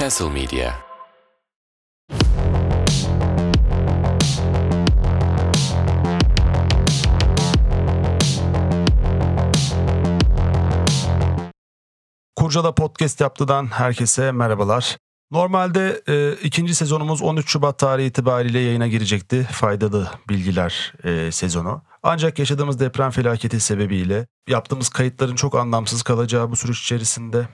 Castle Media Kurcada Podcast yaptıdan herkese merhabalar. Normalde e, ikinci sezonumuz 13 Şubat tarihi itibariyle yayına girecekti. Faydalı bilgiler e, sezonu. Ancak yaşadığımız deprem felaketi sebebiyle yaptığımız kayıtların çok anlamsız kalacağı bu süreç içerisinde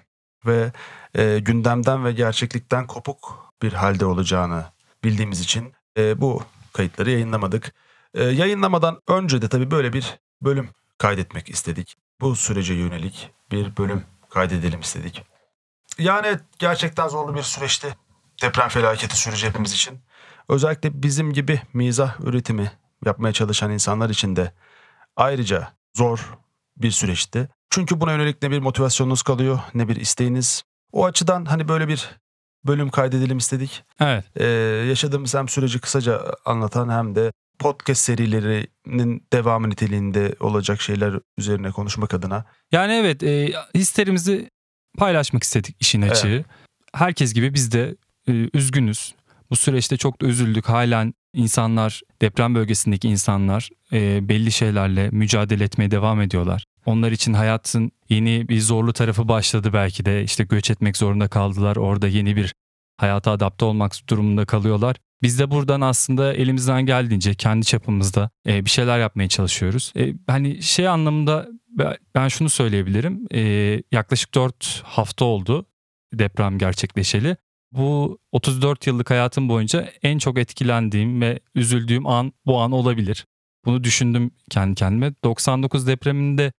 ve e, gündemden ve gerçeklikten kopuk bir halde olacağını bildiğimiz için e, bu kayıtları yayınlamadık. E, yayınlamadan önce de tabii böyle bir bölüm kaydetmek istedik. Bu sürece yönelik bir bölüm kaydedelim istedik. Yani gerçekten zorlu bir süreçti. Deprem felaketi süreci hepimiz için. Özellikle bizim gibi mizah üretimi yapmaya çalışan insanlar için de ayrıca zor bir süreçti. Çünkü buna yönelik ne bir motivasyonunuz kalıyor ne bir isteğiniz. O açıdan hani böyle bir bölüm kaydedelim istedik. Evet. Ee, yaşadığımız hem süreci kısaca anlatan hem de podcast serilerinin devamı niteliğinde olacak şeyler üzerine konuşmak adına. Yani evet e, hislerimizi paylaşmak istedik işin açığı. Evet. Herkes gibi biz de e, üzgünüz. Bu süreçte çok da üzüldük. Halen insanlar, deprem bölgesindeki insanlar e, belli şeylerle mücadele etmeye devam ediyorlar. Onlar için hayatın yeni bir zorlu tarafı başladı belki de. İşte göç etmek zorunda kaldılar. Orada yeni bir hayata adapte olmak durumunda kalıyorlar. Biz de buradan aslında elimizden geldiğince kendi çapımızda e, bir şeyler yapmaya çalışıyoruz. E, hani şey anlamında ben- şunu söyleyebilirim. E, yaklaşık 4 hafta oldu deprem gerçekleşeli. Bu 34 yıllık hayatım boyunca en çok etkilendiğim ve üzüldüğüm an bu an olabilir. Bunu düşündüm kendi kendime. 99 depreminde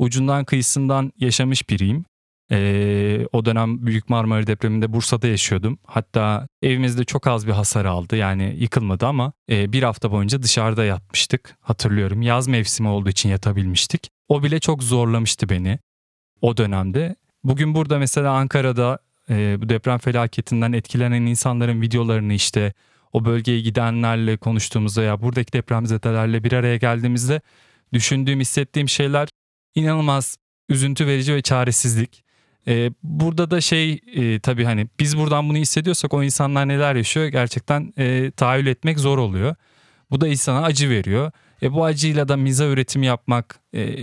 ucundan kıyısından yaşamış biriyim. Ee, o dönem Büyük Marmara depreminde Bursa'da yaşıyordum. Hatta evimizde çok az bir hasar aldı. Yani yıkılmadı ama e, bir hafta boyunca dışarıda yatmıştık. Hatırlıyorum. Yaz mevsimi olduğu için yatabilmiştik. O bile çok zorlamıştı beni o dönemde. Bugün burada mesela Ankara'da e, bu deprem felaketinden etkilenen insanların videolarını işte o bölgeye gidenlerle konuştuğumuzda ya buradaki depremzedelerle bir araya geldiğimizde düşündüğüm, hissettiğim şeyler inanılmaz üzüntü verici ve çaresizlik. Ee, burada da şey e, tabii hani biz buradan bunu hissediyorsak o insanlar neler yaşıyor gerçekten e, tahayyül etmek zor oluyor. Bu da insana acı veriyor. E, bu acıyla da miza üretimi yapmak e,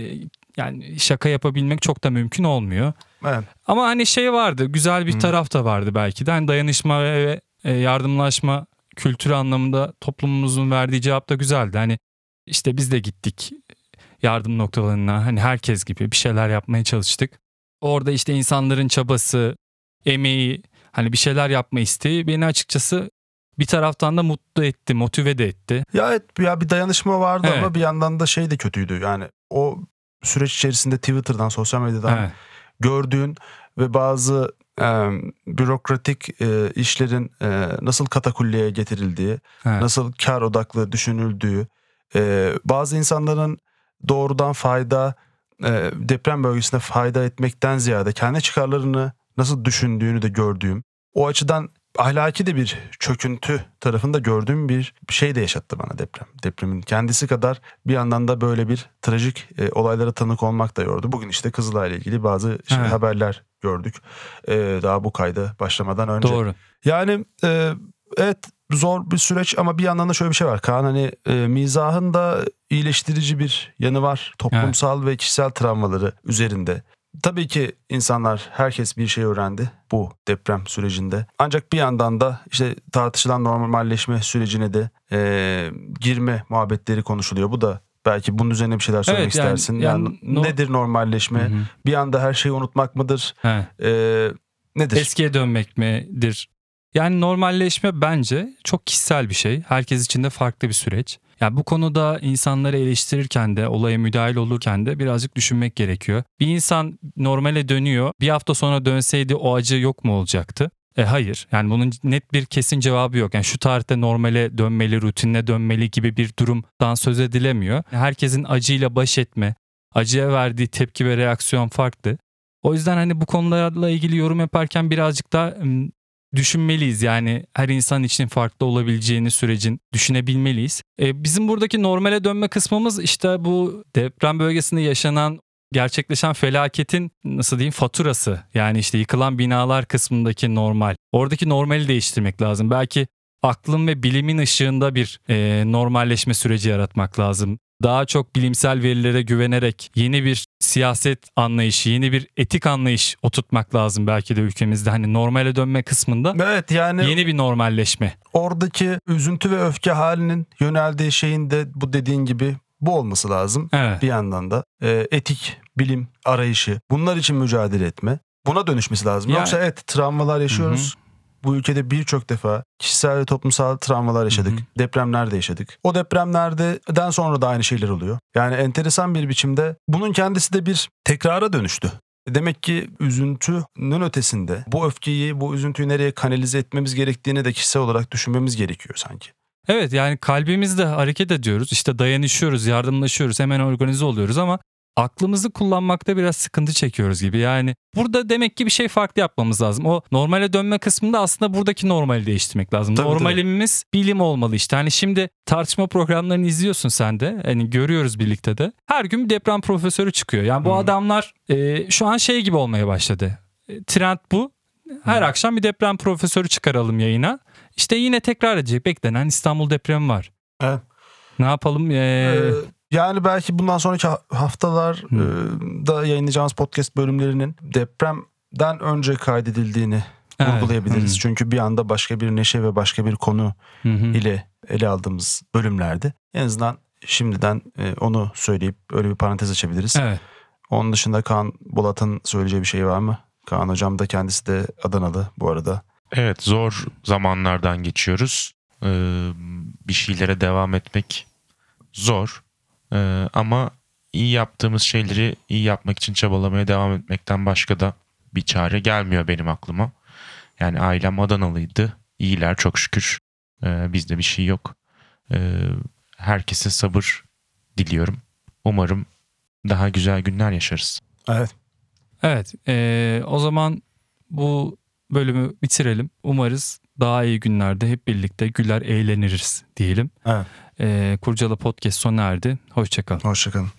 yani şaka yapabilmek çok da mümkün olmuyor. Evet. Ama hani şey vardı güzel bir Hı. taraf da vardı belki de hani dayanışma ve, ve e, yardımlaşma kültürü anlamında toplumumuzun verdiği cevap da güzeldi. Hani işte biz de gittik yardım noktalarına hani herkes gibi bir şeyler yapmaya çalıştık. Orada işte insanların çabası, emeği, hani bir şeyler yapma isteği beni açıkçası bir taraftan da mutlu etti, motive de etti. Ya evet ya bir dayanışma vardı Evet. ama bir yandan da şey de kötüydü. Yani o süreç içerisinde Twitter'dan, sosyal medyadan Evet. gördüğün ve bazı e, bürokratik e, işlerin e, nasıl katakulliye getirildiği, Evet. nasıl kar odaklı düşünüldüğü, e, bazı insanların doğrudan fayda e, deprem bölgesinde fayda etmekten ziyade kendi çıkarlarını nasıl düşündüğünü de gördüğüm, o açıdan ahlaki de bir çöküntü tarafında gördüğüm bir şey de yaşattı bana deprem. Depremin kendisi kadar bir yandan da böyle bir trajik e, olaylara tanık olmak da yordu. Bugün işte Kızılay'la ilgili bazı şey, Evet. haberler gördük. E, daha bu kayda başlamadan önce. Doğru. Yani e, evet zor bir süreç ama bir yandan da şöyle bir şey var. Kaan hani e, mizahın da iyileştirici bir yanı var. Toplumsal ve kişisel travmaları üzerinde. Tabii ki insanlar, herkes bir şey öğrendi bu deprem sürecinde. Ancak bir yandan da işte tartışılan normalleşme sürecine de e, girme muhabbetleri konuşuluyor. Bu da belki bunun üzerine bir şeyler söylemek Evet, yani- istersin. yani Yani, no- nedir normalleşme? Hı hı. Bir anda her şeyi unutmak mıdır? Evet. E, nedir? Eskiye dönmek midir? Yani normalleşme bence çok kişisel bir şey. Herkes için de farklı bir süreç. Yani bu konuda insanları eleştirirken de, olaya müdahil olurken de birazcık düşünmek gerekiyor. Bir insan normale dönüyor. Bir hafta sonra dönseydi o acı yok mu olacaktı? E hayır. Yani bunun net bir kesin cevabı yok. Yani şu tarihte normale dönmeli, rutinine dönmeli gibi bir durumdan söz edilemiyor. Herkesin acıyla baş etme, acıya verdiği tepki ve reaksiyon farklı. O yüzden hani bu konularla ilgili yorum yaparken birazcık da düşünmeliyiz. Yani her insan için farklı olabileceğini sürecin düşünebilmeliyiz. E, bizim buradaki normale dönme kısmımız işte bu deprem bölgesinde yaşanan gerçekleşen felaketin nasıl diyeyim faturası. Yani işte yıkılan binalar kısmındaki normal. Oradaki normali değiştirmek lazım. Belki aklın ve bilimin ışığında bir e, normalleşme süreci yaratmak lazım. Daha çok bilimsel verilere güvenerek yeni bir siyaset anlayışı, yeni bir etik anlayış oturtmak lazım belki de ülkemizde. Hani normale dönme kısmında Evet yani yeni bir normalleşme. oradaki üzüntü ve öfke halinin yöneldiği şeyin de bu dediğin gibi bu olması lazım. Evet. Bir yandan da e, etik, bilim arayışı, bunlar için mücadele etme. Buna dönüşmesi lazım. Yani- Yoksa evet travmalar yaşıyoruz. Bu ülkede birçok defa kişisel ve toplumsal travmalar yaşadık. Hı hı. Depremlerde yaşadık. O depremlerden sonra da aynı şeyler oluyor. Yani enteresan bir biçimde bunun kendisi de bir tekrara dönüştü. Demek ki üzüntünün ötesinde bu öfkeyi, bu üzüntüyü nereye kanalize etmemiz gerektiğini de kişisel olarak düşünmemiz gerekiyor sanki. Evet yani kalbimizde hareket ediyoruz. işte dayanışıyoruz, yardımlaşıyoruz, hemen organize oluyoruz ama aklımızı kullanmakta biraz sıkıntı çekiyoruz gibi. Yani burada demek ki bir şey farklı yapmamız lazım. O normale dönme kısmında aslında buradaki normali değiştirmek lazım. Tabii, Normalimiz bilim olmalı işte. Hani şimdi tartışma programlarını izliyorsun sen de. Hani görüyoruz birlikte de. Her gün bir deprem profesörü çıkıyor. Yani bu Hı. adamlar e, şu an şey gibi olmaya başladı. E, trend bu. Her akşam bir deprem profesörü çıkaralım yayına. İşte yine tekrar edecek. Beklenen İstanbul depremi var. Evet. Ne yapalım? Ee, Ee, yani belki bundan sonraki ha- haftalar Hı. e, da yayınlayacağımız podcast bölümlerinin depremden önce kaydedildiğini evet. vurgulayabiliriz. Hı. Çünkü bir anda başka bir neşe ve başka bir konu Hı hı. ile ele aldığımız bölümlerdi. En azından şimdiden e, onu söyleyip öyle bir parantez açabiliriz. Evet. Onun dışında Kaan Bolat'ın söyleyeceği bir şey var mı? Kaan hocam da kendisi de Adanalı bu arada. Evet zor zamanlardan geçiyoruz. Ee, bir şeylere devam etmek zor. Ee, ama iyi yaptığımız şeyleri iyi yapmak için çabalamaya devam etmekten başka da bir çare gelmiyor benim aklıma. Yani ailem Adanalıydı. İyiler çok şükür. Ee, bizde bir şey yok. Ee, herkese sabır diliyorum. Umarım daha güzel günler yaşarız. Evet. Evet. ee, o zaman bu bölümü bitirelim. Umarız daha iyi günlerde hep birlikte güler eğleniriz diyelim. Evet. Ee, Kurcala Podcast sona erdi. Hoşçakalın. Hoşçakalın.